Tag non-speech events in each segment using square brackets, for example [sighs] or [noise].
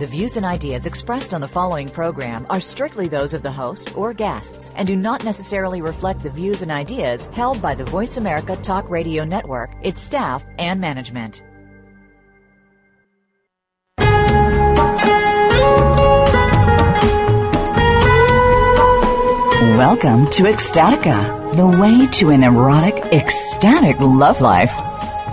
The views and ideas expressed on the following program are strictly those of the host or guests and do not necessarily reflect the views and ideas held by the Voice America Talk Radio Network, its staff, and management. Welcome to Ecstatica, the way to an erotic, ecstatic love life.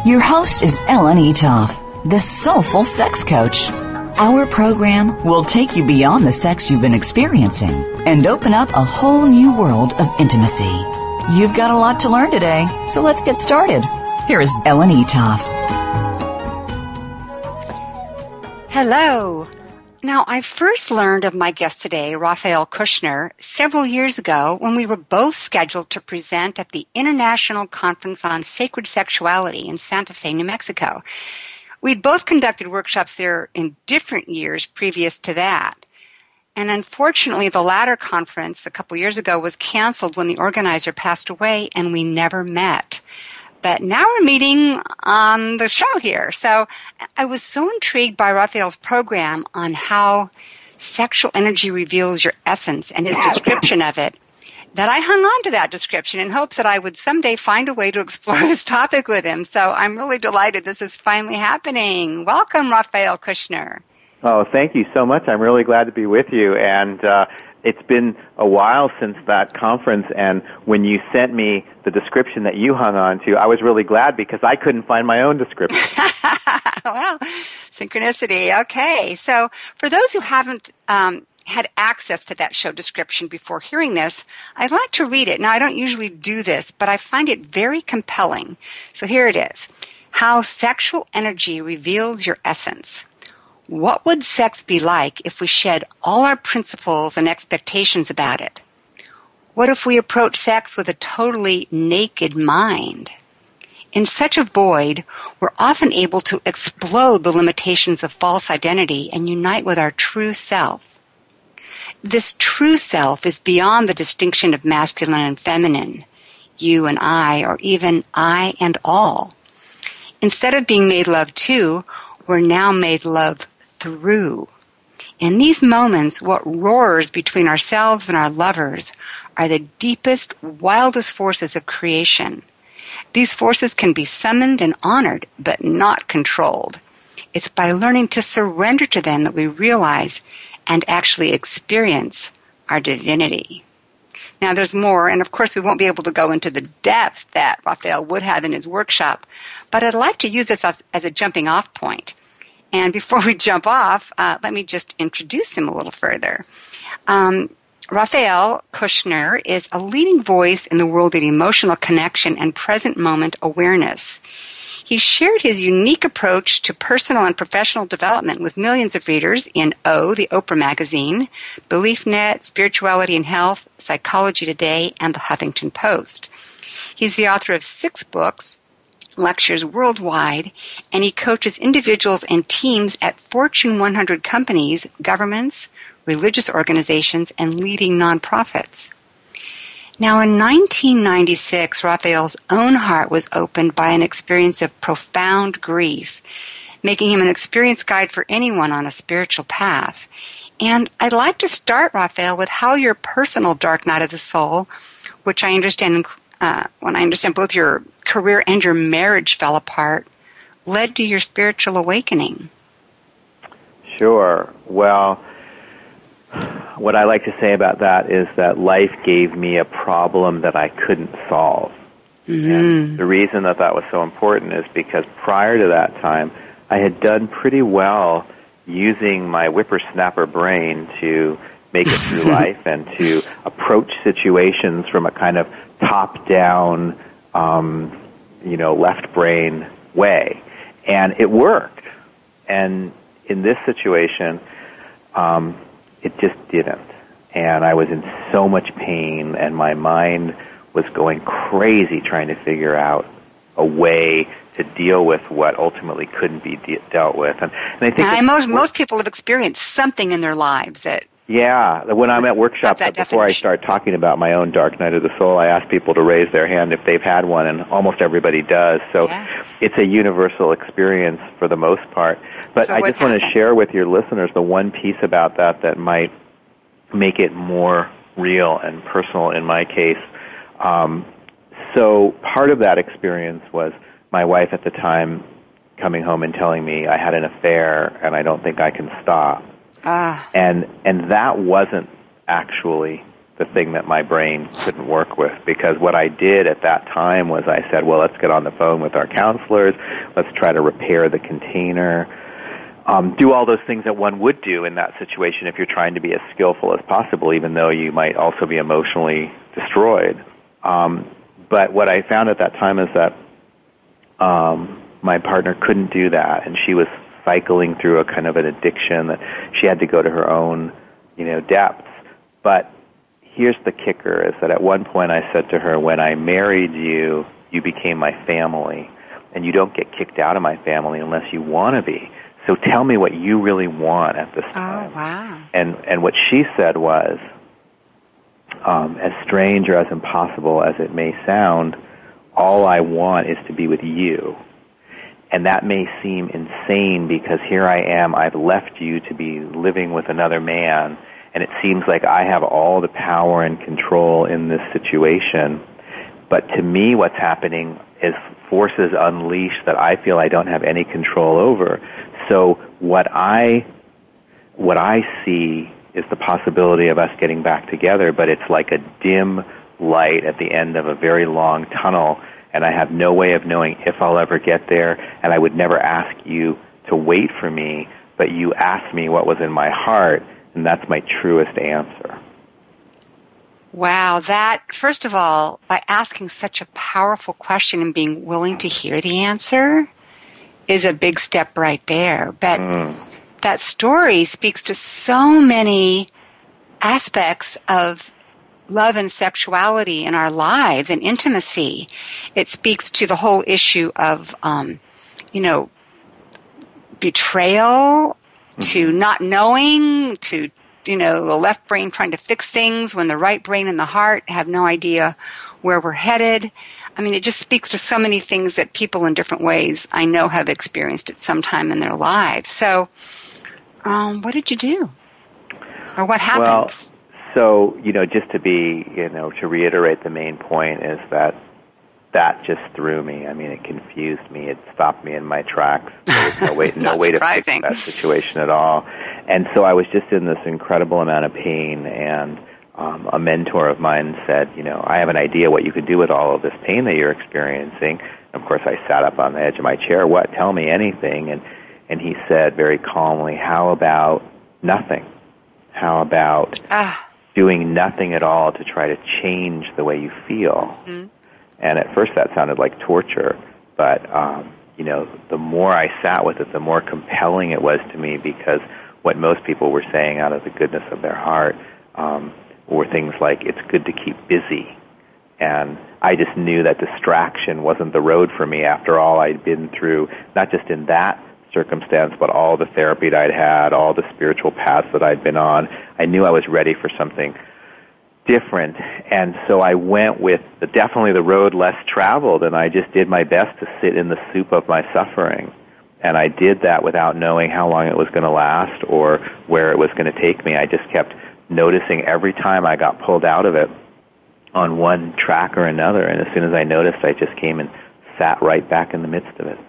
Your host is Ellen Eatough, the soulful sex coach. Our program will take you beyond the sex you've been experiencing and open up a whole new world of intimacy. You've got a lot to learn today, so let's get started. Here is Ellen Eatough. Hello. Now, I first learned of my guest today, Raphael Cushnir, several years ago when we were both scheduled to present at the International Conference on Sacred Sexuality in Santa Fe, New Mexico. We'd both conducted workshops there in different years previous to that. And unfortunately, the latter conference a couple years ago was canceled when the organizer passed away and we never met but now we're meeting on the show here. So I was so intrigued by Raphael's program on how sexual energy reveals your essence and his description of it that I hung on to that description in hopes that I would someday find a way to explore [laughs] this topic with him. So I'm really delighted this is finally happening. Welcome, Raphael Cushnir. Oh, thank you so much. I'm really glad to be with you. And uh, it's been a while since that conference, and when you sent me the description that you hung on to, I was really glad because I couldn't find my own description. [laughs] well, synchronicity. Okay, so for those who haven't um, had access to that show description before hearing this, I'd like to read it. Now, I don't usually do this, but I find it very compelling. So here it is. How sexual energy reveals your essence. What would sex be like if we shed all our principles and expectations about it? What if we approach sex with a totally naked mind? In such a void, we're often able to explode the limitations of false identity and unite with our true self. This true self is beyond the distinction of masculine and feminine, you and I, or even I and all. Instead of being made love to, we're now made love through. In these moments, what roars between ourselves and our lovers are the deepest, wildest forces of creation. These forces can be summoned and honored, but not controlled. It's by learning to surrender to them that we realize and actually experience our divinity. Now there's more, and of course we won't be able to go into the depth that Raphael would have in his workshop, but I'd like to use this as, as a jumping off point. And before [laughs] we jump off, uh, let me just introduce him a little further. Um, Raphael Cushnir is a leading voice in the world of emotional connection and present moment awareness. He shared his unique approach to personal and professional development with millions of readers in O, the Oprah magazine, BeliefNet, Spirituality and Health, Psychology Today, and the Huffington Post. He's the author of six books, lectures worldwide, and he coaches individuals and teams at Fortune 100 companies, governments, religious organizations, and leading nonprofits. Now, in 1996, Raphael's own heart was opened by an experience of profound grief, making him an experience guide for anyone on a spiritual path. And I'd like to start, Raphael, with how your personal dark night of the soul, which I understand uh, when I understand both your career and your marriage fell apart, led to your spiritual awakening. Sure. Well, what I like to say about that is that life gave me a problem that I couldn't solve. Mm-hmm. And the reason that that was so important is because prior to that time, I had done pretty well using my whippersnapper brain to make it through [laughs] life and to approach situations from a kind of top down, um, you know, left brain way. And it worked. And in this situation, um, it just didn't. And I was in so much pain, and my mind was going crazy trying to figure out a way to deal with what ultimately couldn't be de- dealt with. And, and I think and most most people have experienced something in their lives that. Yeah, when I'm at workshops, before definition. I start talking about my own dark night of the soul, I ask people to raise their hand if they've had one, and almost everybody does. So yes. it's a universal experience for the most part. But so I just want to share with your listeners the one piece about that that might make it more real and personal in my case. Um, so part of that experience was my wife at the time coming home and telling me I had an affair and I don't think I can stop. Ah. And and that wasn't actually the thing that my brain couldn't work with because what I did at that time was I said, well, let's get on the phone with our counselors, let's try to repair the container. Um, do all those things that one would do in that situation if you're trying to be as skillful as possible, even though you might also be emotionally destroyed. Um, but what I found at that time is that um, my partner couldn't do that, and she was cycling through a kind of an addiction that she had to go to her own, you know, depths. But here's the kicker: is that at one point I said to her, "When I married you, you became my family, and you don't get kicked out of my family unless you want to be." So tell me what you really want at this oh, time. Oh, wow. And and what she said was, um, as strange or as impossible as it may sound, all I want is to be with you. And that may seem insane because here I am, I've left you to be living with another man, and it seems like I have all the power and control in this situation. But to me, what's happening is forces unleashed that I feel I don't have any control over. So what I, what I see is the possibility of us getting back together, but it's like a dim light at the end of a very long tunnel, and I have no way of knowing if I'll ever get there, and I would never ask you to wait for me, but you asked me what was in my heart, and that's my truest answer. Wow, that, first of all, by asking such a powerful question and being willing to hear the answer is a big step right there. But mm that story speaks to so many aspects of love and sexuality in our lives and intimacy. It speaks to the whole issue of, um, you know, betrayal, mm-hmm. to not knowing, to, you know, the left brain trying to fix things when the right brain and the heart have no idea where we're headed. I mean, it just speaks to so many things that people in different ways I know have experienced at some time in their lives. So, um, what did you do? Or what happened? Well, so, you know, just to be, you know, to reiterate the main point is that that just threw me. I mean, it confused me. It stopped me in my tracks. [laughs] There was no way, no way to fix that situation at all. And so I was just in this incredible amount of pain and um, a mentor of mine said, you know, I have an idea what you could do with all of this pain that you're experiencing. Of course, I sat up on the edge of my chair. What? Tell me anything. And and he said very calmly, "How about nothing? How about ah. doing nothing at all to try to change the way you feel?" Mm-hmm. And at first, that sounded like torture, but um, you know, the more I sat with it, the more compelling it was to me because what most people were saying out of the goodness of their heart um, were things like, "It's good to keep busy." And I just knew that distraction wasn't the road for me after all I'd been through, not just in that circumstance, but all the therapy that I'd had, all the spiritual paths that I'd been on, I knew I was ready for something different. And so I went with the, definitely the road less traveled, and I just did my best to sit in the soup of my suffering. And I did that without knowing how long it was going to last or where it was going to take me. I just kept noticing every time I got pulled out of it on one track or another. And as soon as I noticed, I just came and sat right back in the midst of it.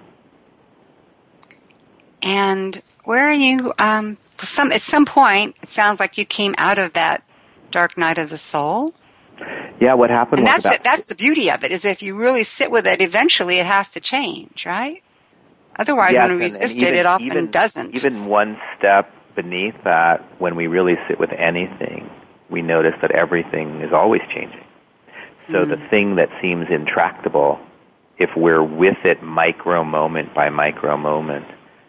And where are you? Um, some at some point, it sounds like you came out of that dark night of the soul. Yeah, what happened? And that's about- that's the beauty of it is if you really sit with it, eventually it has to change, right? Otherwise, yes, when we resist it, it often even, doesn't. Even one step beneath that, when we really sit with anything, we notice that everything is always changing. So mm. the thing that seems intractable, if we're with it micro moment by micro moment,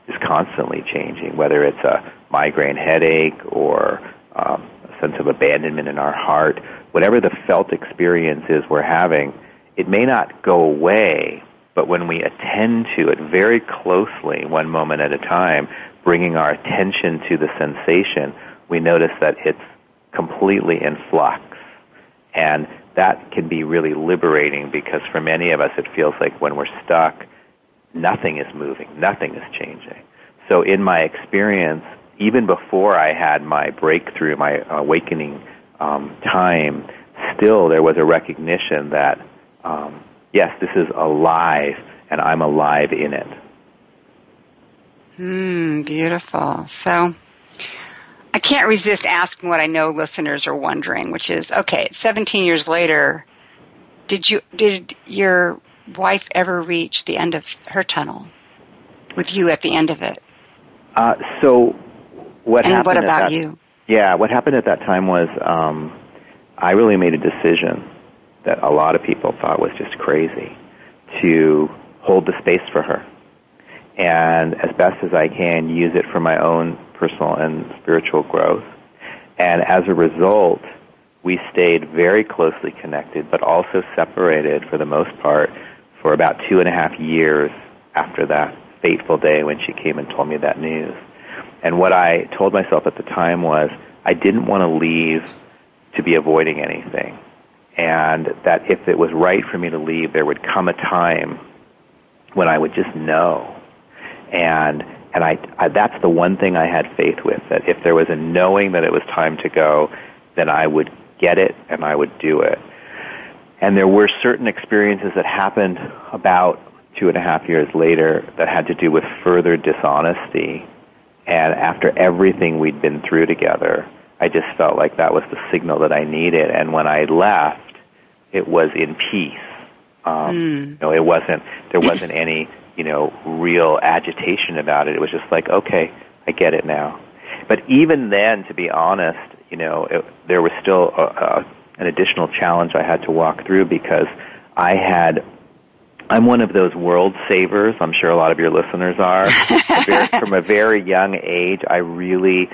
is constantly changing, whether it's a migraine headache or um, a sense of abandonment in our heart, whatever the felt experience is we're having, it may not go away, But when we attend to it very closely, one moment at a time, bringing our attention to the sensation, we notice that it's completely in flux. And that can be really liberating because for many of us it feels like when we're stuck, nothing is moving, nothing is changing. So in my experience, even before I had my breakthrough, my awakening um, time, still there was a recognition that, um, yes, this is alive and I'm alive in it. Hmm, beautiful. So I can't resist asking what I know listeners are wondering, which is okay, 17 years later, did you did your wife ever reach the end of her tunnel with you at the end of it? Uh, so what happened? and happened what about that, you? Yeah, what happened at that time was um, I really made a decision that a lot of people thought was just crazy to hold the space for her and as best as I can use it for my own personal and spiritual growth. And as a result, we stayed very closely connected, but also separated for the most part for about two and a half years after that fateful day when she came and told me that news. And what I told myself at the time was I didn't want to leave to be avoiding anything. And that if it was right for me to leave, there would come a time when I would just know. And and I, I that's the one thing I had faith with that if there was a knowing that it was time to go, then I would get it and I would do it. And there were certain experiences that happened about two and a half years later that had to do with further dishonesty. And after everything we'd been through together, I just felt like that was the signal that I needed. And when I left, it was in peace. Um, mm. You know, it wasn't. There wasn't any you know real agitation about it. It was just like, okay, I get it now. But even then, to be honest, you know, it, there was still a, a, an additional challenge I had to walk through because I had I'm one of those world savers. I'm sure a lot of your listeners are. [laughs] From a very young age, I really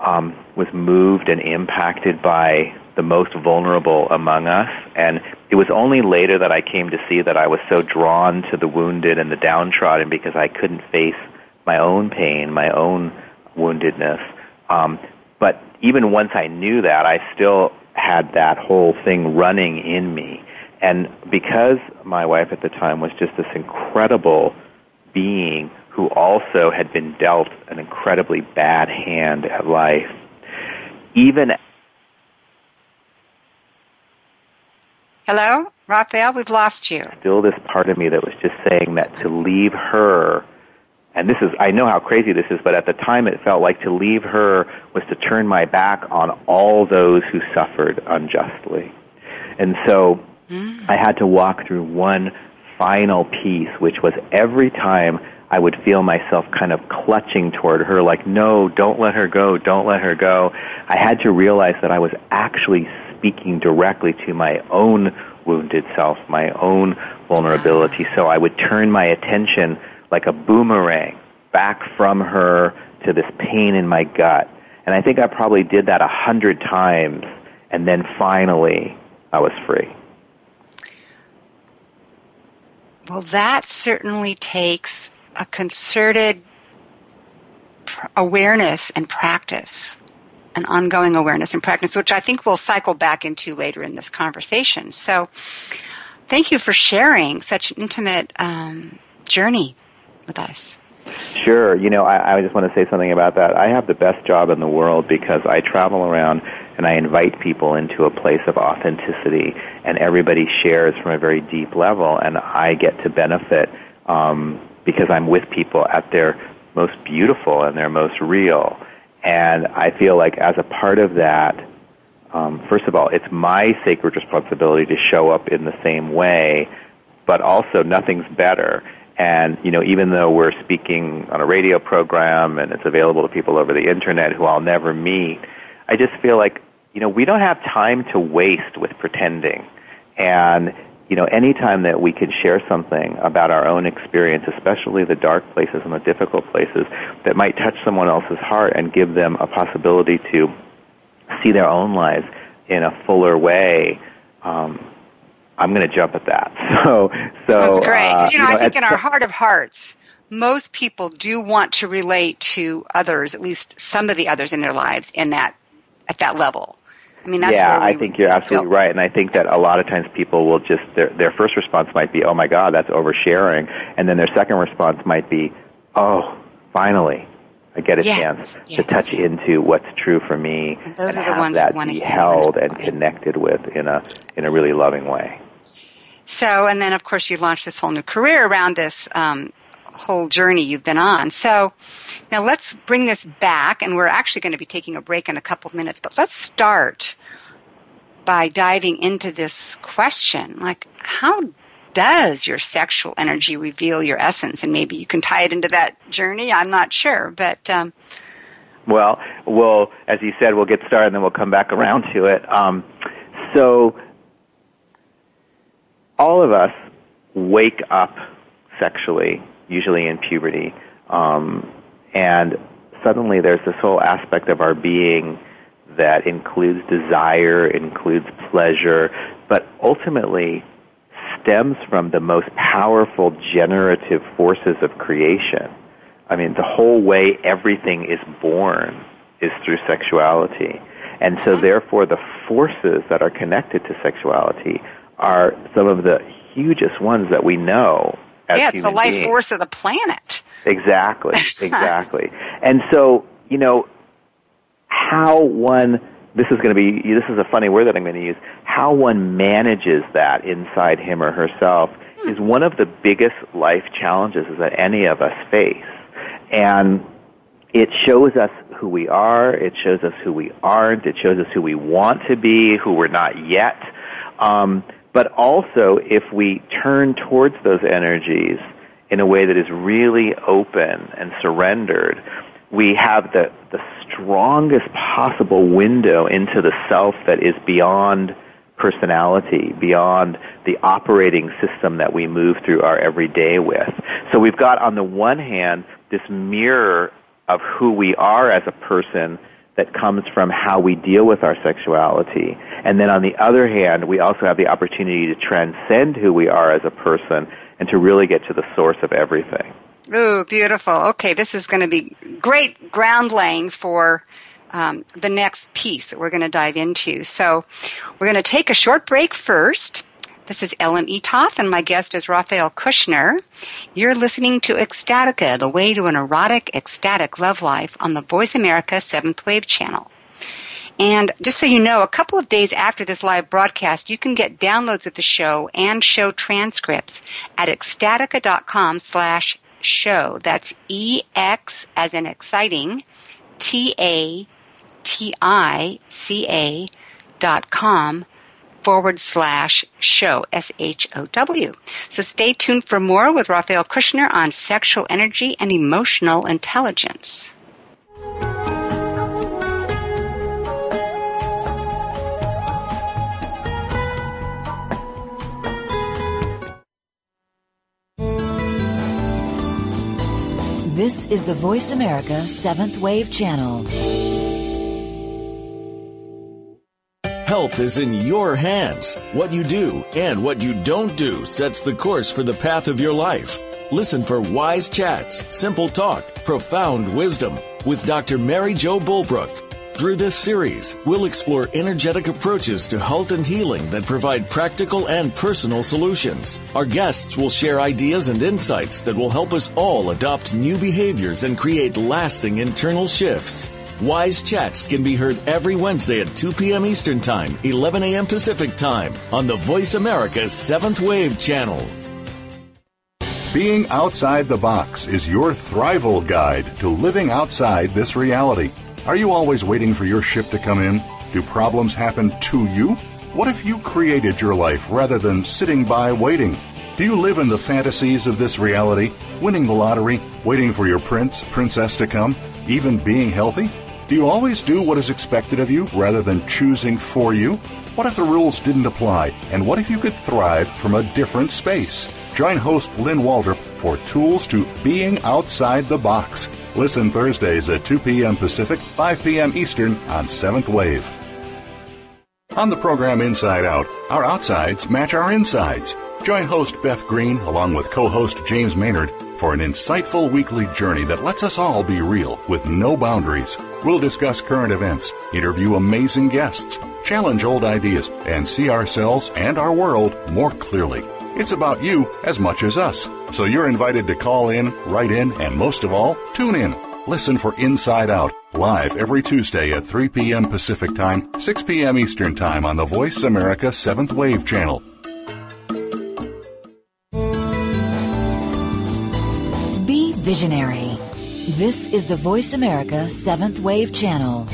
um, was moved and impacted by the most vulnerable among us. And it was only later that I came to see that I was so drawn to the wounded and the downtrodden because I couldn't face my own pain, my own woundedness. Um, but even once I knew that, I still had that whole thing running in me. And because my wife at the time was just this incredible being who also had been dealt an incredibly bad hand at life, even Hello, Raphael, we've lost you. Still, this part of me that was just saying that to leave her, and this is, I know how crazy this is, but at the time it felt like to leave her was to turn my back on all those who suffered unjustly. And so mm. I had to walk through one final piece, which was every time I would feel myself kind of clutching toward her, like, no, don't let her go, don't let her go. I had to realize that I was actually speaking directly to my own wounded self, my own vulnerability. So I would turn my attention like a boomerang back from her to this pain in my gut. And I think I probably did that a hundred times, and then finally I was free. Well, that certainly takes a concerted awareness and practice, an ongoing awareness and practice, which I think we'll cycle back into later in this conversation. So, thank you for sharing such an intimate um, journey with us. Sure. You know, I, I just want to say something about that. I have the best job in the world because I travel around and I invite people into a place of authenticity, and everybody shares from a very deep level, and I get to benefit um, because I'm with people at their most beautiful and their most real. And I feel like as a part of that, um, first of all, it's my sacred responsibility to show up in the same way, but also nothing's better. And, you know, even though we're speaking on a radio program and it's available to people over the internet who I'll never meet, I just feel like you know, we don't have time to waste with pretending. And, you know, anytime that we can share something about our own experience, especially the dark places and the difficult places, that might touch someone else's heart and give them a possibility to see their own lives in a fuller way, um, I'm going to jump at that. [laughs] So, so that's great. Uh, you know, you know, I think in our heart of hearts, most people do want to relate to others, at least some of the others in their lives, in that at that level. I mean, that's yeah, I think you're absolutely right, and I think that a lot of times people will just their their first response might be, "Oh my God, that's oversharing," and then their second response might be, "Oh, finally, I get a yes, chance yes, to touch yes. into what's true for me and, those and are have the ones that want be held and connected with in a in a really loving way." So, and then of course you launched this whole new career around this um, whole journey you've been on. So, now let's bring this back, and we're actually going to be taking a break in a couple of minutes. But let's start by diving into this question, like how does your sexual energy reveal your essence? And maybe you can tie it into that journey. I'm not sure, but. Um, well, we'll, as you said, we'll get started and then we'll come back around to it. Um, so, all of us wake up sexually, usually in puberty, um, and suddenly there's this whole aspect of our being that includes desire, includes pleasure, but ultimately stems from the most powerful generative forces of creation. I mean, the whole way everything is born is through sexuality. And so therefore the forces that are connected to sexuality are some of the hugest ones that we know yeah, it's the life beings. force of the planet. Exactly, [laughs] exactly. and so, you know, how one this is going to be this is a funny word that I'm going to use. How one manages that inside him or herself hmm. is one of the biggest life challenges that any of us face. And it shows us who we are, it shows us who we aren't, it shows us who we want to be, who we're not yet. Um, but also, if we turn towards those energies in a way that is really open and surrendered, we have the, the strongest possible window into the self that is beyond personality, beyond the operating system that we move through our everyday with. So we've got, on the one hand, this mirror of who we are as a person that comes from how we deal with our sexuality. And then on the other hand, we also have the opportunity to transcend who we are as a person and to really get to the source of everything. Ooh, beautiful. Okay, this is going to be great ground laying for um, the next piece that we're going to dive into. So we're going to take a short break first. This is Ellen Eatough, and my guest is Raphael Cushnir. You're listening to Ecstatica, the way to an erotic, ecstatic love life on the Voice America Seventh Wave channel. And just so you know, a couple of days after this live broadcast, you can get downloads of the show and show transcripts at ecstatica.com slash show. That's E-X as in exciting, T-A-T-I-C-A dot com forward slash show, S-H-O-W. So stay tuned for more with Raphael Cushnir on sexual energy and emotional intelligence. This is the Voice America Seventh Wave Channel. Health is in your hands. What you do and what you don't do sets the course for the path of your life. Listen for wise chats, simple talk, profound wisdom with Dr. Mary Jo Bulbrook. Through this series, we'll explore energetic approaches to health and healing that provide practical and personal solutions. Our guests will share ideas and insights that will help us all adopt new behaviors and create lasting internal shifts. Wise Chats can be heard every Wednesday at 2 p.m. Eastern Time, 11 a.m. Pacific Time on the Voice America 7th Wave channel. Being outside the box is your Thrival guide to living outside this reality. Are you always waiting for your ship to come in? Do problems happen to you? What if you created your life rather than sitting by waiting? Do you live in the fantasies of this reality, winning the lottery, waiting for your prince, princess to come, even being healthy? Do you always do what is expected of you rather than choosing for you? What if the rules didn't apply? And what if you could thrive from a different space? Join host Lynn Waldrop for tools to being outside the box. Listen Thursdays at 2 p.m. Pacific, 5 p.m. Eastern on 7th Wave. On the program Inside Out, our outsides match our insides. Join host Beth Green along with co-host James Maynard for an insightful weekly journey that lets us all be real with no boundaries. We'll discuss current events, interview amazing guests, challenge old ideas, and see ourselves and our world more clearly. It's about you as much as us. So you're invited to call in, write in, and most of all, tune in. Listen for Inside Out, live every Tuesday at 3 p.m. Pacific Time, 6 p.m. Eastern Time on the Voice America 7th Wave channel. Visionary. This is the Voice America 7th Wave channel.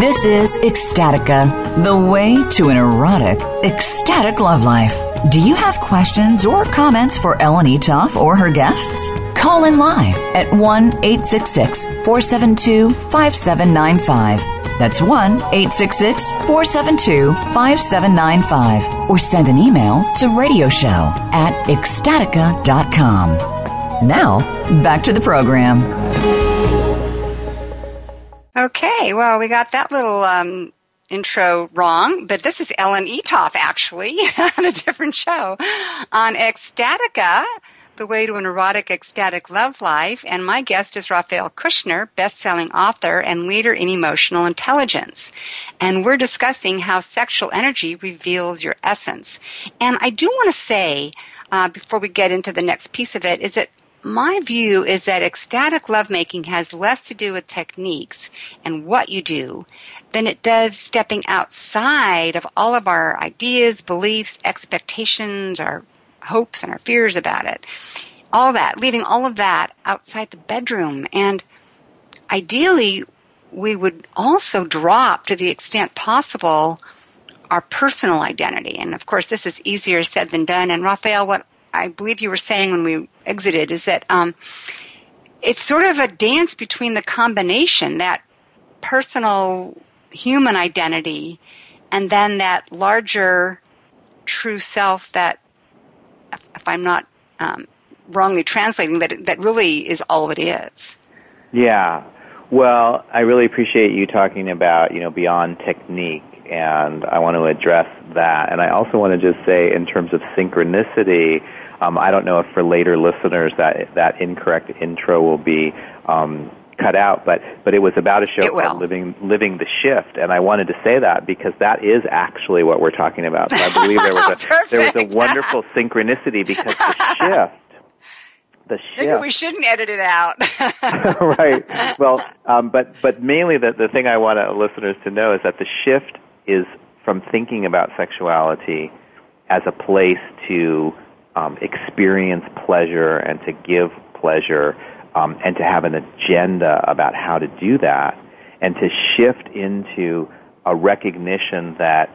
This is Ecstatica, the way to an erotic, ecstatic love life. Do you have questions or comments for Ellen Eatough or her guests? Call in live at 1 866 472 5795. That's 1 866 472 5795. Or send an email to radioshow at ecstatica.com. Now, back to the program. Okay, well, we got that little um, intro wrong, but this is Ellen Eatough actually [laughs] on a different show on Ecstatica, the way to an erotic ecstatic love life, and my guest is Raphael Cushnir, best-selling author and leader in emotional intelligence. And we're discussing how sexual energy reveals your essence. And I do want to say, uh, before we get into the next piece of it, is that my view is that ecstatic lovemaking has less to do with techniques and what you do than it does stepping outside of all of our ideas, beliefs, expectations, our hopes, and our fears about it. All that, leaving all of that outside the bedroom. And ideally, we would also drop to the extent possible our personal identity. And of course, this is easier said than done. And Raphael, what I believe you were saying when we exited is that um, it's sort of a dance between the combination that personal human identity and then that larger true self that if i'm not um, wrongly translating that that really is all it is yeah well i really appreciate you talking about you know beyond technique and I want to address that. And I also want to just say, in terms of synchronicity, um, I don't know if for later listeners that that incorrect intro will be um, cut out, but but it was about a show called Living Living the Shift, and I wanted to say that because that is actually what we're talking about. So I [laughs] believe there was a there was a wonderful synchronicity because the [laughs] shift the shift. We shouldn't edit it out. [laughs] right. Well, um, but but mainly the the thing I want listeners to know is that the shift is from thinking about sexuality as a place to um, experience pleasure and to give pleasure um, and to have an agenda about how to do that and to shift into a recognition that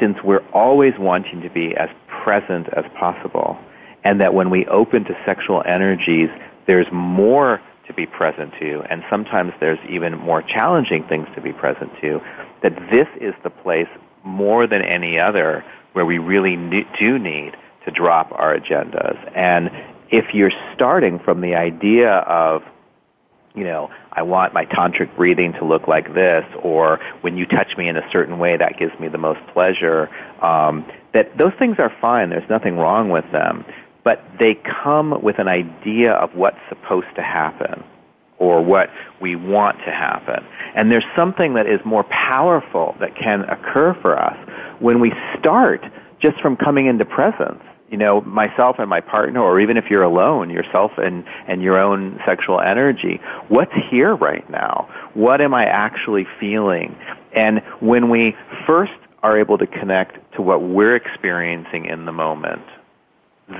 since we're always wanting to be as present as possible and that when we open to sexual energies, there's more to be present to, and sometimes there's even more challenging things to be present to, that this is the place more than any other where we really do need to drop our agendas. And if you're starting from the idea of, you know, I want my tantric breathing to look like this, or when you touch me in a certain way, that gives me the most pleasure, um, that those things are fine. There's nothing wrong with them but they come with an idea of what's supposed to happen or what we want to happen. And there's something that is more powerful that can occur for us when we start just from coming into presence. You know, myself and my partner, or even if you're alone, yourself and, and your own sexual energy. What's here right now? What am I actually feeling? And when we first are able to connect to what we're experiencing in the moment,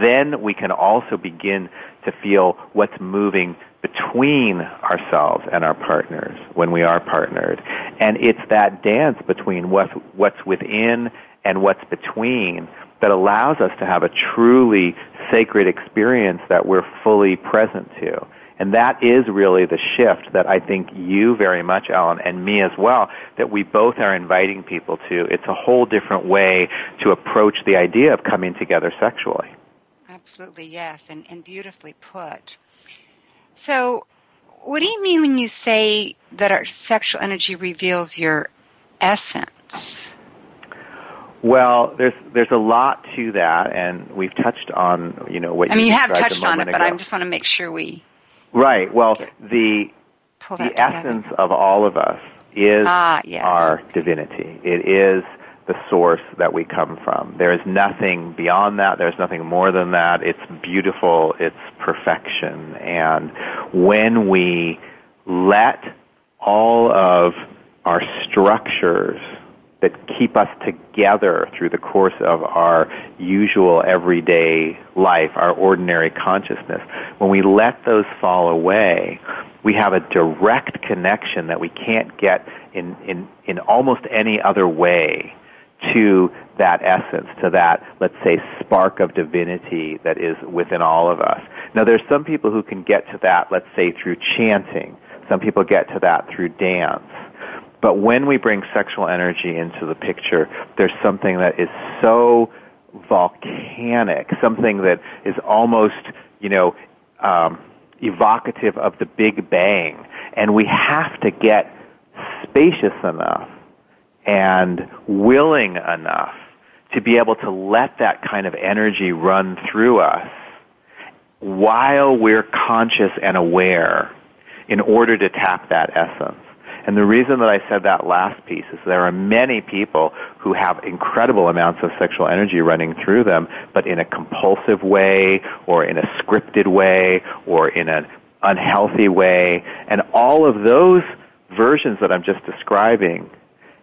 then we can also begin to feel what's moving between ourselves and our partners when we are partnered. And it's that dance between what's, what's within and what's between that allows us to have a truly sacred experience that we're fully present to. And that is really the shift that I think you very much, Ellen, and me as well, that we both are inviting people to. It's a whole different way to approach the idea of coming together sexually. Absolutely, yes, and, and beautifully put. So, what do you mean when you say that our sexual energy reveals your essence? Well, there's there's a lot to that, and we've touched on you know what. I mean, you, you have touched on it, moment but ago. I just want to make sure we right. Well, Get- the the together. essence of all of us is Ah, yes. our divinity. It is the source that we come from. There is nothing beyond that. There's nothing more than that. It's beautiful. It's perfection. And when we let all of our structures that keep us together through the course of our usual everyday life, our ordinary consciousness, when we let those fall away, we have a direct connection that we can't get in, in, in almost any other way to that essence, to that, let's say, spark of divinity that is within all of us. Now, there's some people who can get to that, let's say, through chanting. Some people get to that through dance. But when we bring sexual energy into the picture, there's something that is so volcanic, something that is almost, you know, um, evocative of the Big Bang. And we have to get spacious enough and willing enough to be able to let that kind of energy run through us while we're conscious and aware in order to tap that essence. And the reason that I said that last piece is there are many people who have incredible amounts of sexual energy running through them, but in a compulsive way, or in a scripted way, or in an unhealthy way. And all of those versions that I'm just describing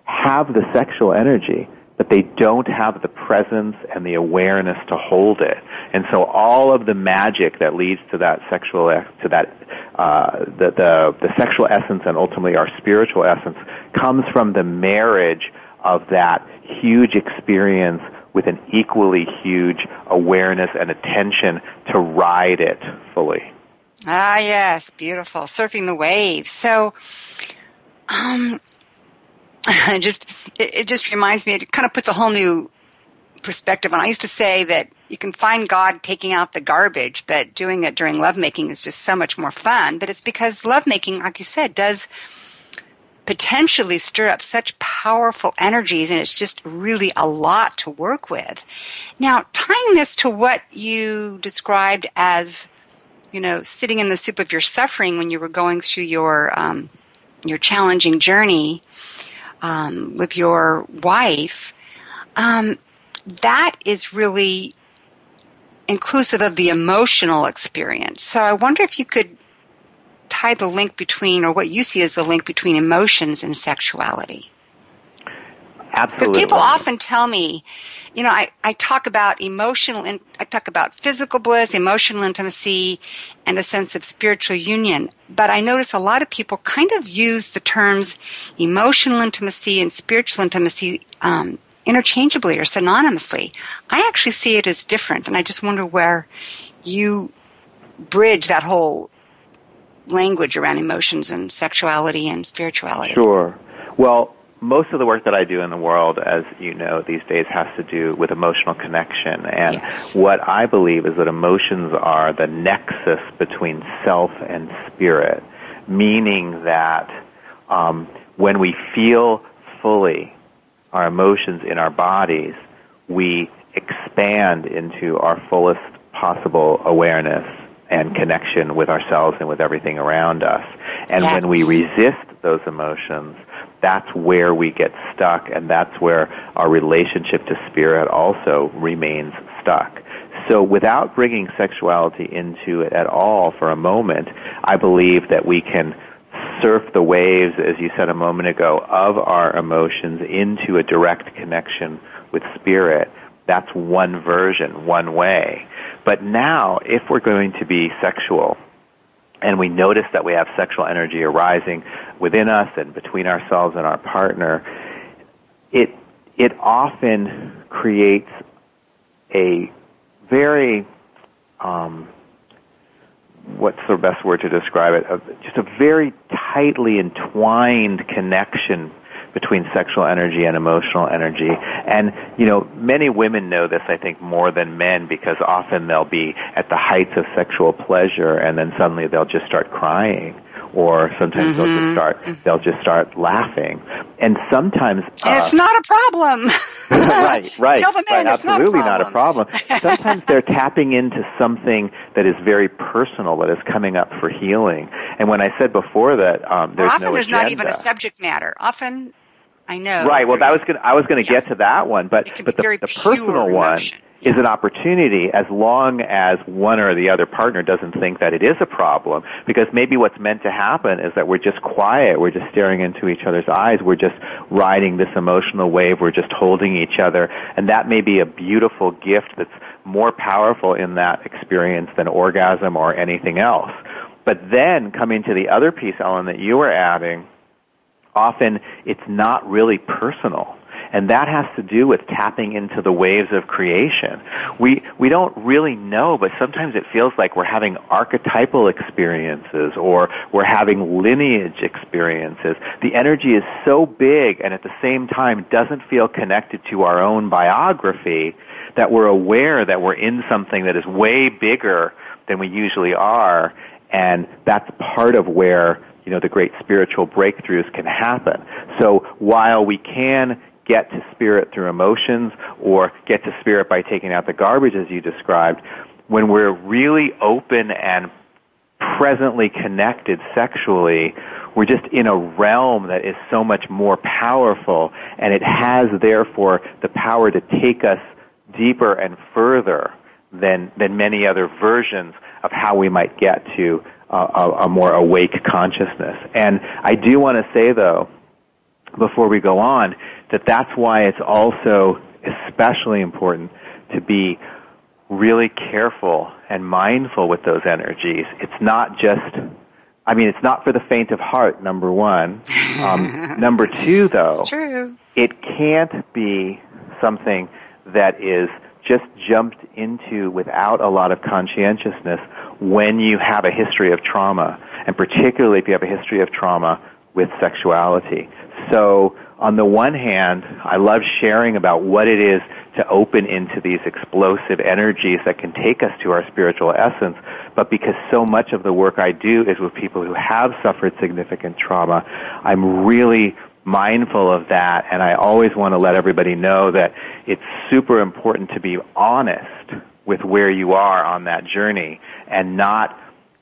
have the sexual energy, but they don't have the presence and the awareness to hold it. And so all of the magic that leads to that sexual, to that, uh, the, the, the sexual essence and ultimately our spiritual essence comes from the marriage of that huge experience with an equally huge awareness and attention to ride it fully. Ah, yes, beautiful. Surfing the waves. So, um, [laughs] it just it, it just reminds me. It kind of puts a whole new perspective on. I used to say that you can find God taking out the garbage, but doing it during lovemaking is just so much more fun. But it's because lovemaking, like you said, does potentially stir up such powerful energies and it's just really a lot to work with. Now, tying this to what you described as, you know, sitting in the soup of your suffering when you were going through your, um, your challenging journey um, with your wife, um, that is really inclusive of the emotional experience. So I wonder if you could tie the link between, or what you see as the link between emotions and sexuality. Absolutely. Because people often tell me, you know, I, I talk about emotional, in, I talk about physical bliss, emotional intimacy, and a sense of spiritual union. But I notice a lot of people kind of use the terms emotional intimacy and spiritual intimacy um, interchangeably or synonymously. I actually see it as different, and I just wonder where you bridge that whole language around emotions and sexuality and spirituality. Sure. Well, most of the work that I do in the world, as you know, these days has to do with emotional connection. And Yes. what I believe is that emotions are the nexus between self and spirit, meaning that um, when we feel fully our emotions in our bodies, we expand into our fullest possible awareness and connection with ourselves and with everything around us. And Yes. when we resist those emotions, that's where we get stuck and that's where our relationship to spirit also remains stuck. So without bringing sexuality into it at all for a moment, I believe that we can surf the waves, as you said a moment ago, of our emotions into a direct connection with spirit. That's one version, one way. But now, if we're going to be sexual, and we notice that we have sexual energy arising within us and between ourselves and our partner, it, it often creates a very, um, what's the best word to describe it? A, just a very tightly entwined connection between sexual energy and emotional energy. And, you know, many women know this, I think, more than men because often they'll be at the heights of sexual pleasure and then suddenly they'll just start crying or sometimes mm-hmm. they'll just mm-hmm. start they'll just start laughing and sometimes uh, it's not a problem [laughs] right right Tell the right, absolutely not a problem, not a problem. [laughs] sometimes they're tapping into something that is very personal that is coming up for healing and when i said before that um, there's often no there's agenda. not even a subject matter often i know. Right. Well that was gonna, i was going to yeah. get to that one but but the, the personal one is an opportunity as long as one or the other partner doesn't think that it is a problem because maybe what's meant to happen is that we're just quiet. We're just staring into each other's eyes. We're just riding this emotional wave. We're just holding each other. And that may be a beautiful gift that's more powerful in that experience than orgasm or anything else. But then coming to the other piece ellen that you were adding often it's not really personal and that has to do with tapping into the waves of creation. We, we don't really know, but sometimes it feels like we're having archetypal experiences or we're having lineage experiences. The energy is so big and at the same time doesn't feel connected to our own biography that we're aware that we're in something that is way bigger than we usually are and that's part of where you know the great spiritual breakthroughs can happen. So while we can get to spirit through emotions or get to spirit by taking out the garbage as you described, when we're really open and presently connected sexually, we're just in a realm that is so much more powerful and it has therefore the power to take us deeper and further than, than many other versions of how we might get to a, a more awake consciousness. And I do want to say though, before we go on, that that's why it's also especially important to be really careful and mindful with those energies. It's not just, I mean, it's not for the faint of heart, number one. Um, [laughs] number two, though, it can't be something that is just jumped into without a lot of conscientiousness when you have a history of trauma, and particularly if you have a history of trauma with sexuality. So on the one hand, I love sharing about what it is to open into these explosive energies that can take us to our spiritual essence. But because so much of the work I do is with people who have suffered significant trauma, I'm really mindful of that and I always want to let everybody know that it's super important to be honest with where you are on that journey and not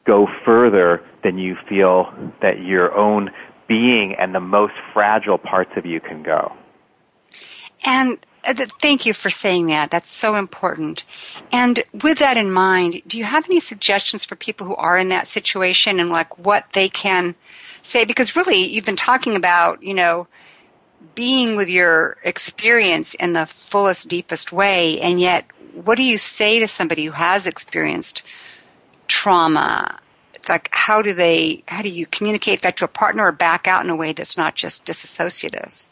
go further than you feel that your own being and the most fragile parts of you can go. And uh, thank you for saying that. That's so important. And with that in mind, do you have any suggestions for people who are in that situation and like what they can say? Because really, you've been talking about, you know, being with your experience in the fullest, deepest way, and yet, what do you say to somebody who has experienced trauma? Like how do they how do you communicate that to a partner or back out in a way that's not just disassociative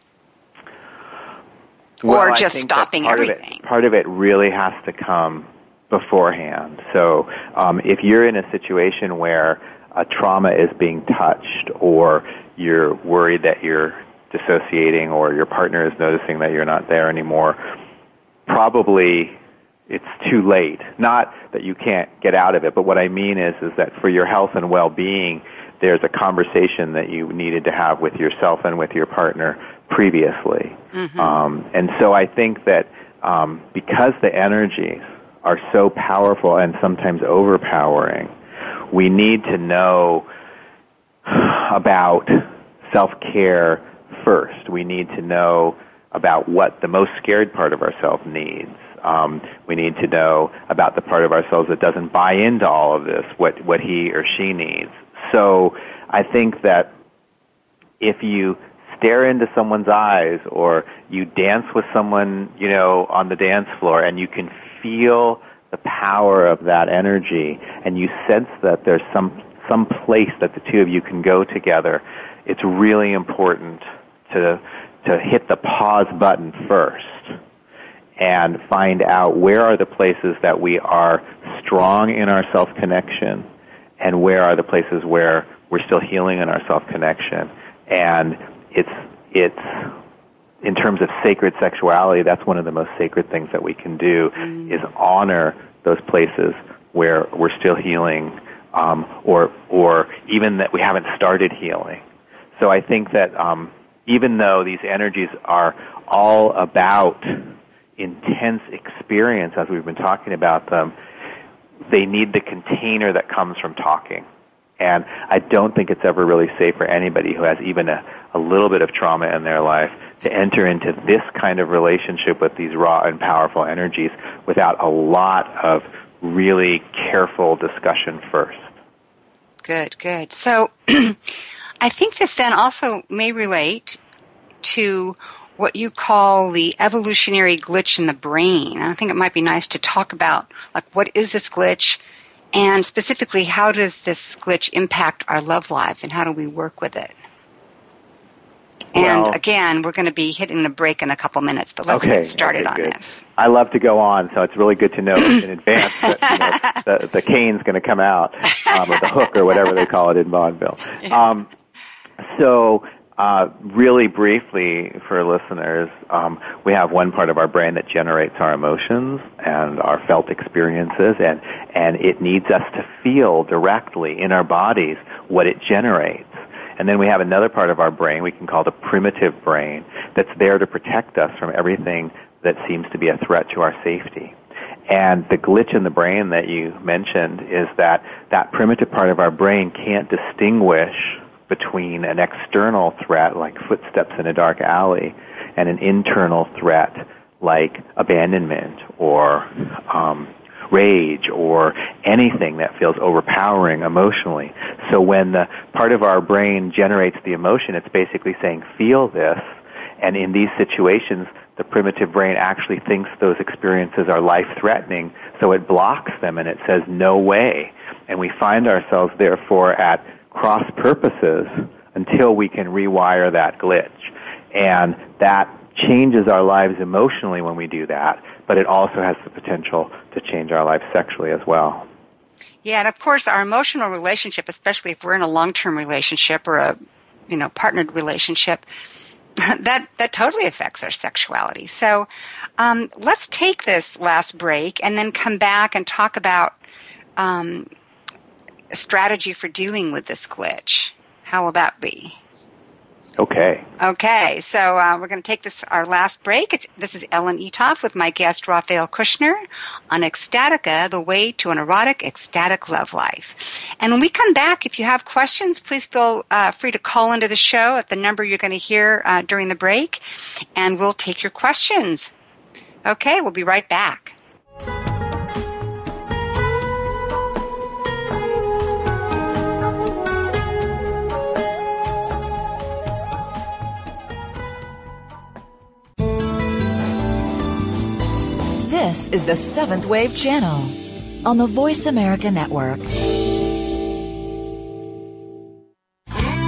well, or just stopping part everything of it, part of it really has to come beforehand. So um, if you're in a situation where a trauma is being touched or you're worried that you're dissociating or your partner is noticing that you're not there anymore probably it's too late. Not that you can't get out of it, but what I mean is, is that for your health and well-being, there's a conversation that you needed to have with yourself and with your partner previously. Mm-hmm. Um, and so I think that um, because the energies are so powerful and sometimes overpowering, we need to know [sighs] about self-care first. We need to know about what the most scared part of ourselves needs um, we need to know about the part of ourselves that doesn't buy into all of this, what, what he or she needs. So I think that if you stare into someone's eyes or you dance with someone, you know, on the dance floor and you can feel the power of that energy and you sense that there's some some place that the two of you can go together, it's really important to to hit the pause button first and find out where are the places that we are strong in our self connection and where are the places where we're still healing in our self connection. And it's it's in terms of sacred sexuality, that's one of the most sacred things that we can do mm. is honor those places where we're still healing, um, or or even that we haven't started healing. So I think that um, even though these energies are all about intense experience, as we've been talking about them, they need the container that comes from talking. And I don't think it's ever really safe for anybody who has even a, a little bit of trauma in their life to enter into this kind of relationship with these raw and powerful energies without a lot of really careful discussion first. Good, good. So [clears throat] I think this then also may relate to what you call the evolutionary glitch in the brain. I think it might be nice to talk about like what is this glitch and specifically how does this glitch impact our love lives and how do we work with it? And well, again, we're going to be hitting the break in a couple minutes, but let's okay, get started okay, on good. this. I love to go on, so it's really good to know in [coughs] advance that you know, the, the cane's going to come out, um, or the hook, or whatever they call it in vaudeville. [laughs] Um, so, uh, really briefly for listeners, um, we have one part of our brain that generates our emotions and our felt experiences, and and it needs us to feel directly in our bodies what it generates. And then we have another part of our brain we can call the primitive brain that's there to protect us from everything that seems to be a threat to our safety. And the glitch in the brain that you mentioned is that that primitive part of our brain can't distinguish between an external threat like footsteps in a dark alley and an internal threat like abandonment or um, rage or anything that feels overpowering emotionally. So when the part of our brain generates the emotion, it's basically saying, feel this. And in these situations, the primitive brain actually thinks those experiences are life threatening, so it blocks them and it says, no way. And we find ourselves therefore at cross purposes until we can rewire that glitch. And that changes our lives emotionally when we do that, but it also has the potential to change our lives sexually as well. Yeah, and of course, our emotional relationship, especially if we're in a long-term relationship or a you know partnered relationship, [laughs] that that totally affects our sexuality. So, um, let's take this last break and then come back and talk about um, a strategy for dealing with this glitch. How will that be? Okay. Okay, so uh, we're going to take this our last break. It's, this is Ellen Eatough with my guest Raphael Cushnir on Ecstatica, the way to an erotic, ecstatic love life. And when we come back, if you have questions, please feel uh, free to call into the show at the number you're going to hear uh, during the break, and we'll take your questions. Okay, we'll be right back. This is the Seventh Wave Channel on the Voice America Network.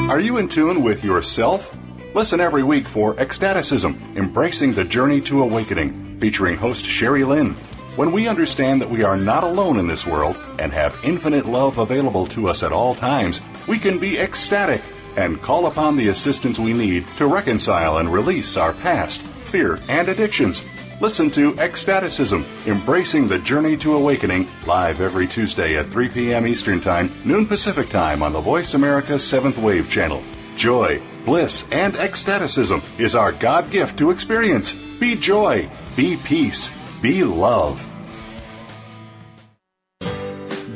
Are you in tune with yourself? Listen every week for Ecstaticism Embracing the Journey to Awakening, featuring host Sherry Lynn. When we understand that we are not alone in this world and have infinite love available to us at all times, we can be ecstatic and call upon the assistance we need to reconcile and release our past, fear, and addictions. Listen to Ecstaticism, Embracing the Journey to Awakening, live every Tuesday at 3 p.m. Eastern Time, noon Pacific Time on the Voice America 7th Wave channel. Joy, bliss, and ecstaticism is our God gift to experience. Be joy, be peace, be love.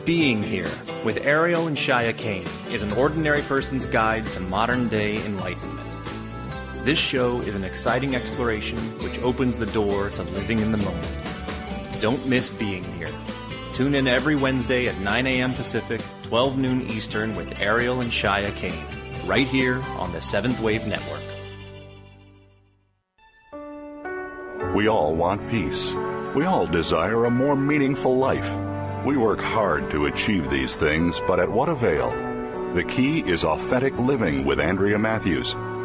Being Here with Ariel and Shya Kane is an ordinary person's guide to modern day enlightenment. This show is an exciting exploration which opens the door to living in the moment. Don't miss being here. Tune in every Wednesday at 9 a.m. Pacific, 12 noon Eastern with Ariel and Shya Kane, right here on the Seventh Wave Network. We all want peace. We all desire a more meaningful life. We work hard to achieve these things, but at what avail? The key is authentic living with Andrea Matthews.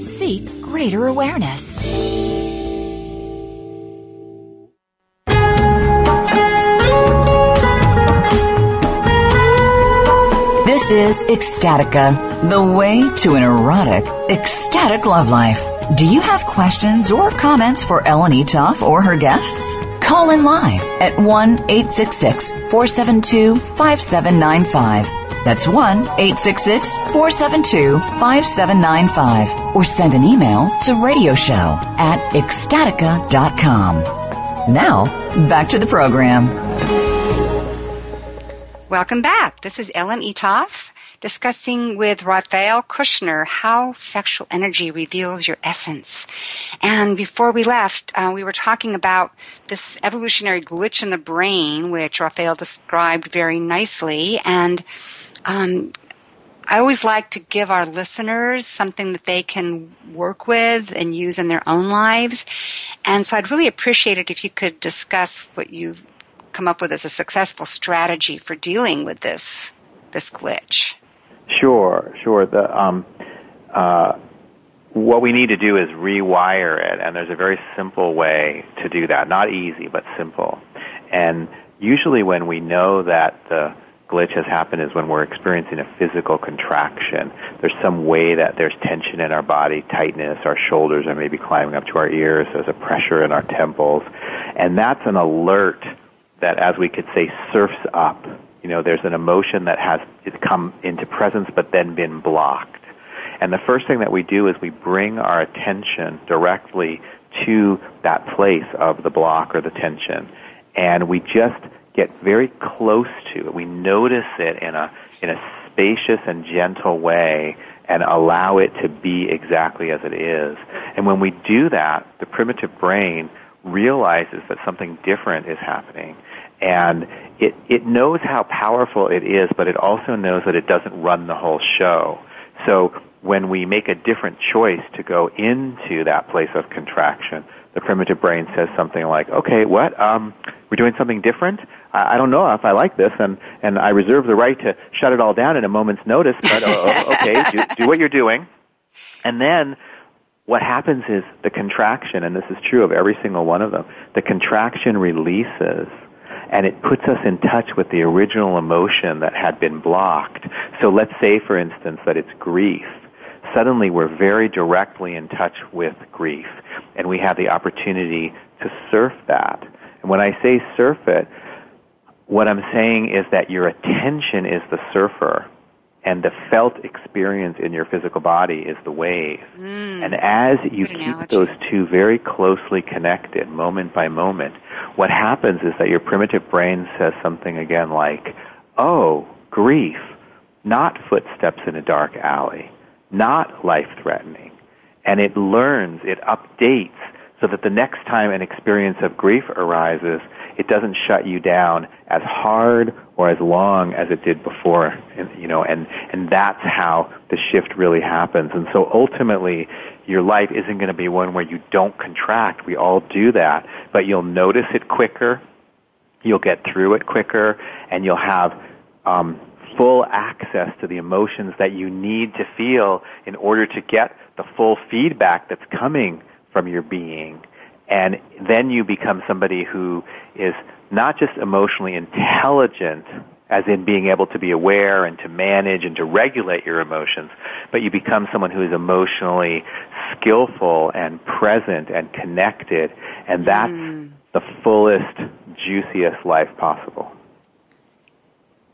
Seek greater awareness. This is Ecstatica, the way to an erotic, ecstatic love life. Do you have questions or comments for Ellen Eatough or her guests? Call in live at 1 866 472 5795. That's 1 866 472 5795. Or send an email to radioshow at ecstatica.com. Now, back to the program. Welcome back. This is Ellen Eatough discussing with Raphael Cushnir how sexual energy reveals your essence. And before we left, uh, we were talking about this evolutionary glitch in the brain, which Raphael described very nicely. And um, I always like to give our listeners something that they can work with and use in their own lives. And so I'd really appreciate it if you could discuss what you've come up with as a successful strategy for dealing with this this glitch? Sure, sure. The um, uh, what we need to do is rewire it, and there's a very simple way to do that. Not easy, but simple. And usually, when we know that the glitch has happened is when we're experiencing a physical contraction. There's some way that there's tension in our body, tightness, our shoulders are maybe climbing up to our ears, there's a pressure in our temples, and that's an alert that, as we could say, surfs up. You know, there's an emotion that has come into presence but then been blocked. And the first thing that we do is we bring our attention directly to that place of the block or the tension. And we just get very close to it. We notice it in a, in a spacious and gentle way and allow it to be exactly as it is. And when we do that, the primitive brain realizes that something different is happening and it it knows how powerful it is, but it also knows that it doesn't run the whole show. So when we make a different choice to go into that place of contraction, the primitive brain says something like, "Okay, what? Um, we're doing something different. I, I don't know if I like this, and and I reserve the right to shut it all down at a moment's notice. But uh, [laughs] okay, do, do what you're doing." And then what happens is the contraction, and this is true of every single one of them, the contraction releases and it puts us in touch with the original emotion that had been blocked. So let's say, for instance, that it's grief. Suddenly we're very directly in touch with grief, and we have the opportunity to surf that. And when I say surf it, what I'm saying is that your attention is the surfer, and the felt experience in your physical body is the wave. Mm, and as you keep analogy. those two very closely connected, moment by moment, what happens is that your primitive brain says something again like, oh, grief, not footsteps in a dark alley, not life threatening. And it learns, it updates so that the next time an experience of grief arises, it doesn't shut you down as hard or as long as it did before. And, you know, and, and that's how the shift really happens. And so ultimately, your life isn't going to be one where you don't contract. We all do that, but you'll notice it quicker, you'll get through it quicker, and you'll have um, full access to the emotions that you need to feel in order to get the full feedback that's coming from your being. And then you become somebody who is not just emotionally intelligent, as in being able to be aware and to manage and to regulate your emotions, but you become someone who is emotionally skillful and present and connected, and that's mm. the fullest, juiciest life possible.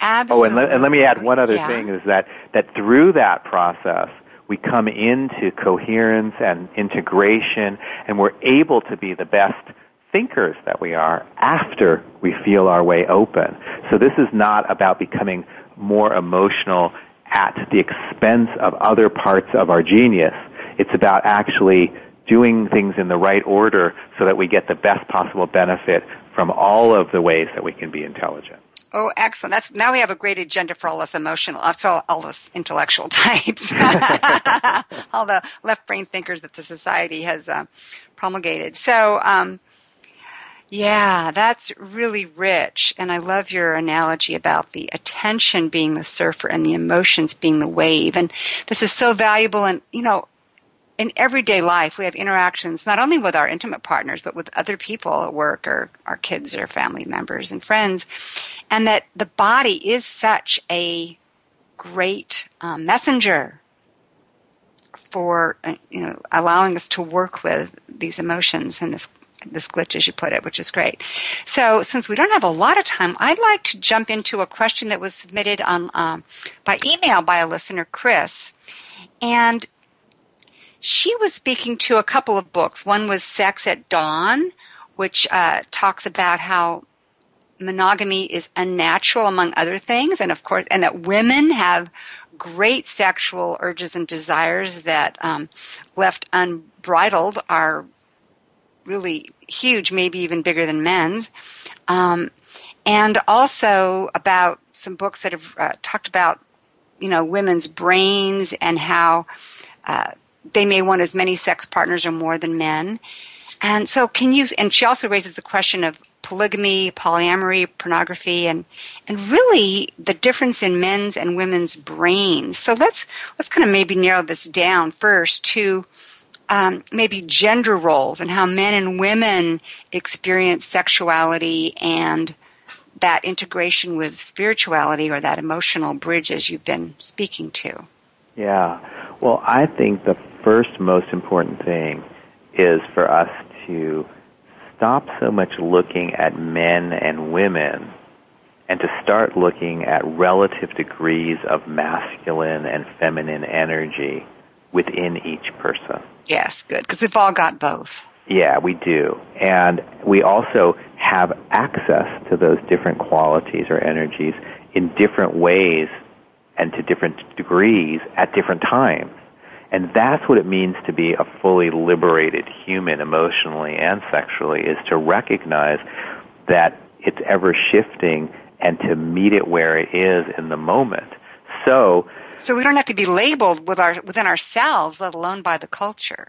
Absolutely. Oh, and let, and let me add one other yeah. thing is that, that through that process, we come into coherence and integration, and we're able to be the best thinkers that we are after we feel our way open. So this is not about becoming more emotional at the expense of other parts of our genius. It's about actually doing things in the right order so that we get the best possible benefit from all of the ways that we can be intelligent. Oh, excellent. That's now we have a great agenda for all us emotional, uh, so all us intellectual [laughs] types, [laughs] all the left brain thinkers that the society has uh, promulgated. So, um, yeah, that's really rich. And I love your analogy about the attention being the surfer and the emotions being the wave. And this is so valuable. And, you know, in everyday life, we have interactions not only with our intimate partners, but with other people at work or our kids or family members and friends. And that the body is such a great um, messenger for, uh, you know, allowing us to work with these emotions and this this glitch, as you put it, which is great. So, since we don't have a lot of time, I'd like to jump into a question that was submitted on um, by email by a listener, Chris, and she was speaking to a couple of books. One was Sex at Dawn, which uh, talks about how monogamy is unnatural, among other things, and of course, and that women have great sexual urges and desires that, um, left unbridled, are really huge, maybe even bigger than men's. Um, and also about some books that have uh, talked about, you know, women's brains and how uh, they may want as many sex partners or more than men. And so, can you? And she also raises the question of polygamy, polyamory, pornography, and and really the difference in men's and women's brains. So let's let's kind of maybe narrow this down first to um, maybe gender roles and how men and women experience sexuality and that integration with spirituality or that emotional bridge as you've been speaking to. Yeah. Well, I think the first most important thing is for us to stop so much looking at men and women and to start looking at relative degrees of masculine and feminine energy within each person. Yes, good, because we've all got both. Yeah, we do. And we also have access to those different qualities or energies in different ways and to different degrees at different times. And that's what it means to be a fully liberated human emotionally and sexually is to recognize that it's ever shifting and to meet it where it is in the moment. So so we don't have to be labeled with our, within ourselves, let alone by the culture.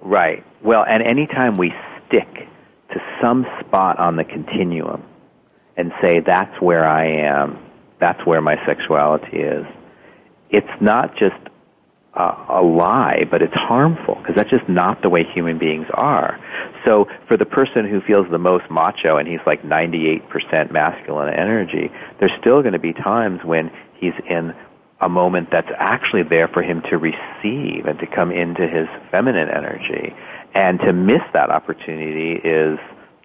Right. Well, and anytime we stick to some spot on the continuum and say, that's where I am, that's where my sexuality is, it's not just a, a lie, but it's harmful because that's just not the way human beings are. So for the person who feels the most macho and he's like 98% masculine energy, there's still going to be times when he's in a moment that's actually there for him to receive and to come into his feminine energy. And to miss that opportunity is,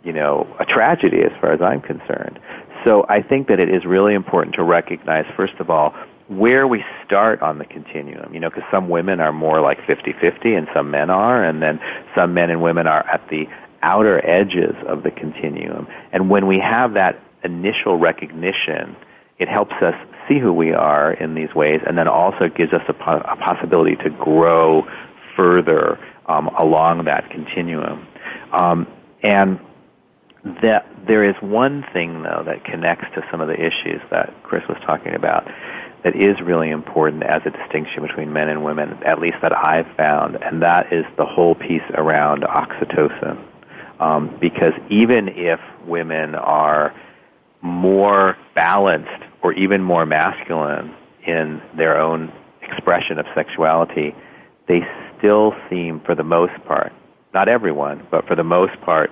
you know, a tragedy as far as I'm concerned. So I think that it is really important to recognize, first of all, where we start on the continuum, you know, because some women are more like 50-50 and some men are, and then some men and women are at the outer edges of the continuum. And when we have that initial recognition, it helps us see who we are in these ways, and then also gives us a, po- a possibility to grow further um, along that continuum. Um, and that there is one thing though that connects to some of the issues that Chris was talking about that is really important as a distinction between men and women, at least that I've found, and that is the whole piece around oxytocin. Um, because even if women are more balanced or even more masculine in their own expression of sexuality, they still seem, for the most part, not everyone, but for the most part,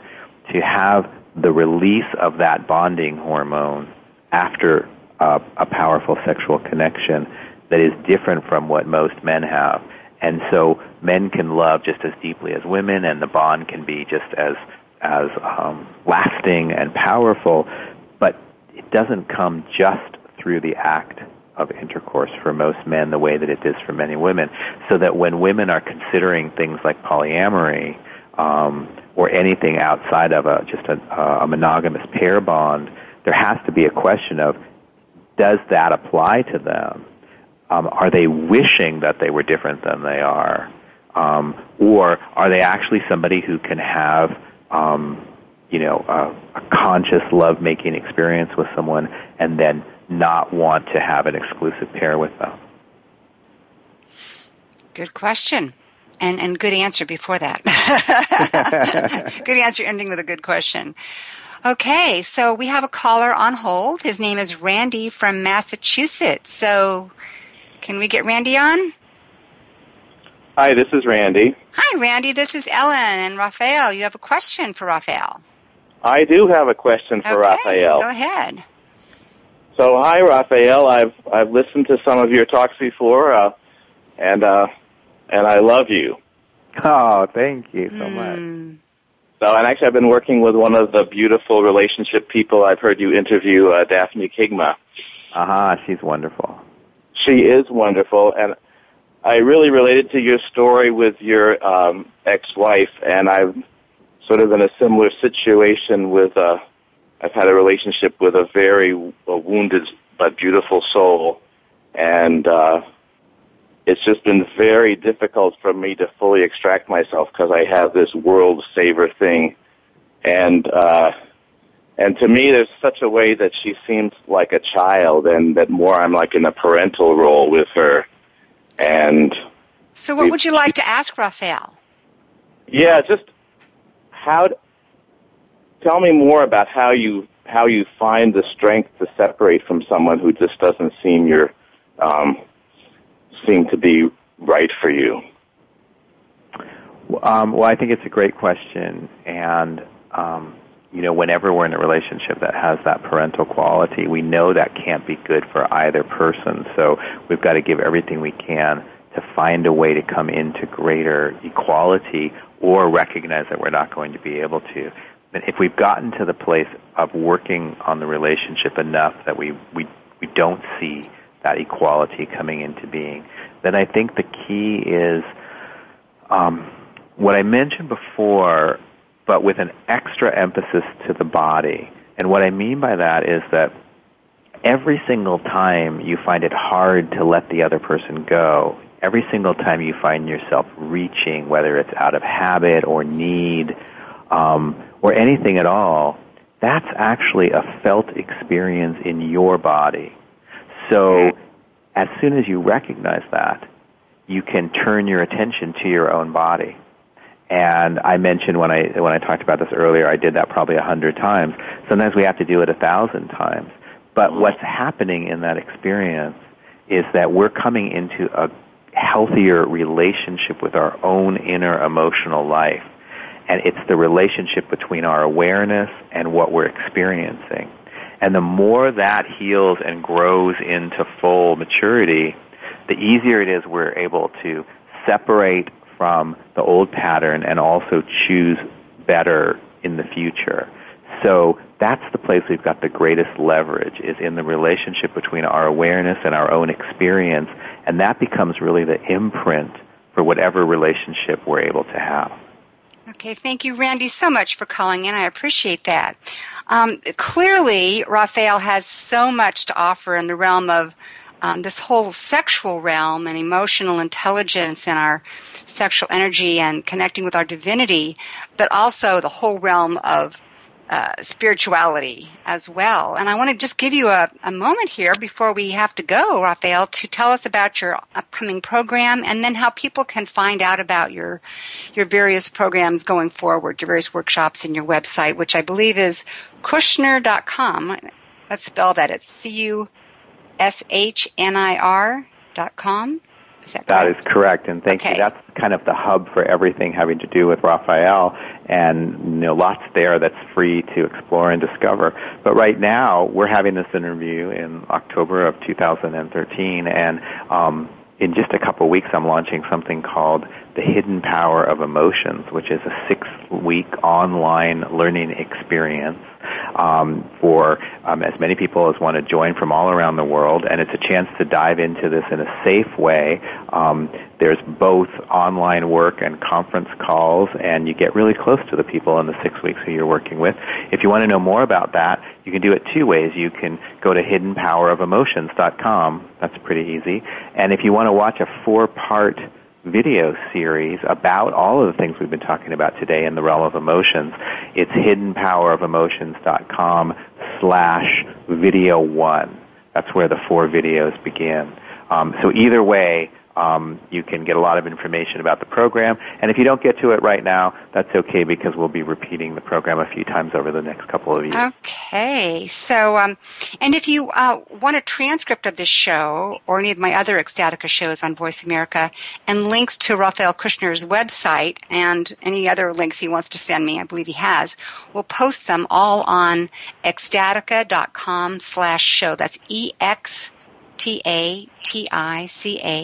to have the release of that bonding hormone after uh, a powerful sexual connection that is different from what most men have. And so men can love just as deeply as women, and the bond can be just as as um, lasting and powerful But it doesn't come just through the act of intercourse for most men the way that it is for many women. So that when women are considering things like polyamory um, or anything outside of a just a, a monogamous pair bond, there has to be a question of does that apply to them? Um, are they wishing that they were different than they are? Um, or are they actually somebody who can have um, you know, a, a conscious love making experience with someone and then not want to have an exclusive pair with them? Good question. And, and good answer before that. [laughs] [laughs] good answer ending with a good question. Okay, so we have a caller on hold. His name is Randy from Massachusetts. So can we get Randy on? Hi, this is Randy. Hi, Randy. This is Ellen and Raphael. You have a question for Raphael. I do have a question for okay, Raphael. Go ahead. So, hi, Raphael. I've I've listened to some of your talks before, uh, and uh, and I love you. Oh, thank you so Mm. much. So, and actually, I've been working with one of the beautiful relationship people I've heard you interview, uh, Daphne Kingma. Aha, she's wonderful. She is wonderful, and I really related to your story with your um, ex-wife, and I'm sort of in a similar situation with. Uh, I've had a relationship with a very uh, wounded but beautiful soul, and uh, it's just been very difficult for me to fully extract myself because I have this world saver thing, and uh, and to me, there's such a way that she seems like a child, and that more I'm like in a parental role with her, and So, what would you like to ask Raphael? yeah, just how. Tell me more about how you how you find the strength to separate from someone who just doesn't seem your um, seem to be right for you. Um, well, I think it's a great question, and um, you know, whenever we're in a relationship that has that parental quality, we know that can't be good for either person. So we've got to give everything we can to find a way to come into greater equality, or recognize that we're not going to be able to. But if we've gotten to the place of working on the relationship enough that we we we don't see that equality coming into being, then I think the key is. Um, what I mentioned before, but with an extra emphasis to the body. And what I mean by that is that every single time you find it hard to let the other person go, every single time you find yourself reaching, whether it's out of habit or need um, or anything at all, that's actually a felt experience in your body. So as soon as you recognize that, you can turn your attention to your own body. And I mentioned when I when I talked about this earlier, I did that probably a hundred times. Sometimes we have to do it a thousand times. But what's happening in that experience is that we're coming into a healthier relationship with our own inner emotional life. And it's the relationship between our awareness and what we're experiencing. And the more that heals and grows into full maturity, the easier it is we're able to separate from the old pattern and also choose better in the future. So that's the place we've got the greatest leverage is in the relationship between our awareness and our own experience, and that becomes really the imprint for whatever relationship we're able to have. Okay, thank you, Randy, so much for calling in. I appreciate that. Um, clearly, Raphael has so much to offer in the realm of um, this whole sexual realm and emotional intelligence and our sexual energy and connecting with our divinity, but also the whole realm of uh, spirituality as well. And I want to just give you a, a moment here before we have to go, Raphael, to tell us about your upcoming program and then how people can find out about your your various programs going forward, your various workshops and your website, which I believe is Cushnir.com. Let's spell that. It's C U S H N I R dot com. Is that That correct? correct, and thank Okay. you. That's kind of the hub for everything having to do with Raphael, and you know, lots there that's free to explore and discover. But right now, we're having this interview in October of 2013, and um, in just a couple of weeks, I'm launching something called the Hidden Power of Emotions, which is a six-week online learning experience um, for um, as many people as want to join from all around the world, and it's a chance to dive into this in a safe way. Um, there's both online work and conference calls, and you get really close to the people in the six weeks who you're working with. If you want to know more about that, you can do it two ways. You can go to hiddenpowerofemotions.com. That's pretty easy. And if you want to watch a four-part video series about all of the things we've been talking about today in the realm of emotions. It's hiddenpowerofemotions.com slash video one. That's where the four videos begin. Um, so either way, um, you can get a lot of information about the program. And if you don't get to it right now, that's okay because we'll be repeating the program a few times over the next couple of years. Okay. So, um, and if you uh, want a transcript of this show or any of my other Ecstatica shows on Voice America and links to Raphael Cushnir's website and any other links he wants to send me, I believe he has, we'll post them all on ecstatica.com slash show. That's E-X T-A-T-I-C-A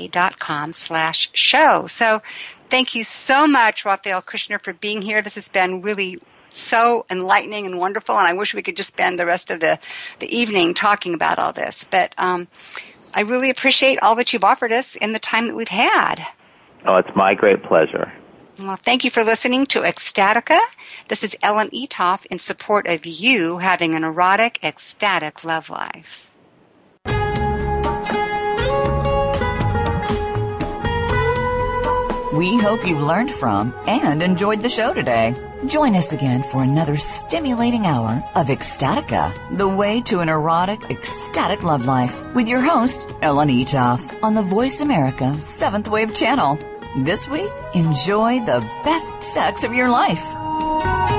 dot com slash show. So thank you so much, Raphael Cushnir, for being here. This has been really so enlightening and wonderful, and I wish we could just spend the rest of the, the evening talking about all this. But um, I really appreciate all that you've offered us in the time that we've had. Oh, it's my great pleasure. Well, thank you for listening to Ecstatica. This is Ellen Eatough in support of you having an erotic, ecstatic love life. We hope you've learned from and enjoyed the show today. Join us again for another stimulating hour of Ecstatica, the way to an erotic, ecstatic love life, with your host, Ellen Eatough, on the Voice America 7th Wave channel. This week, enjoy the best sex of your life.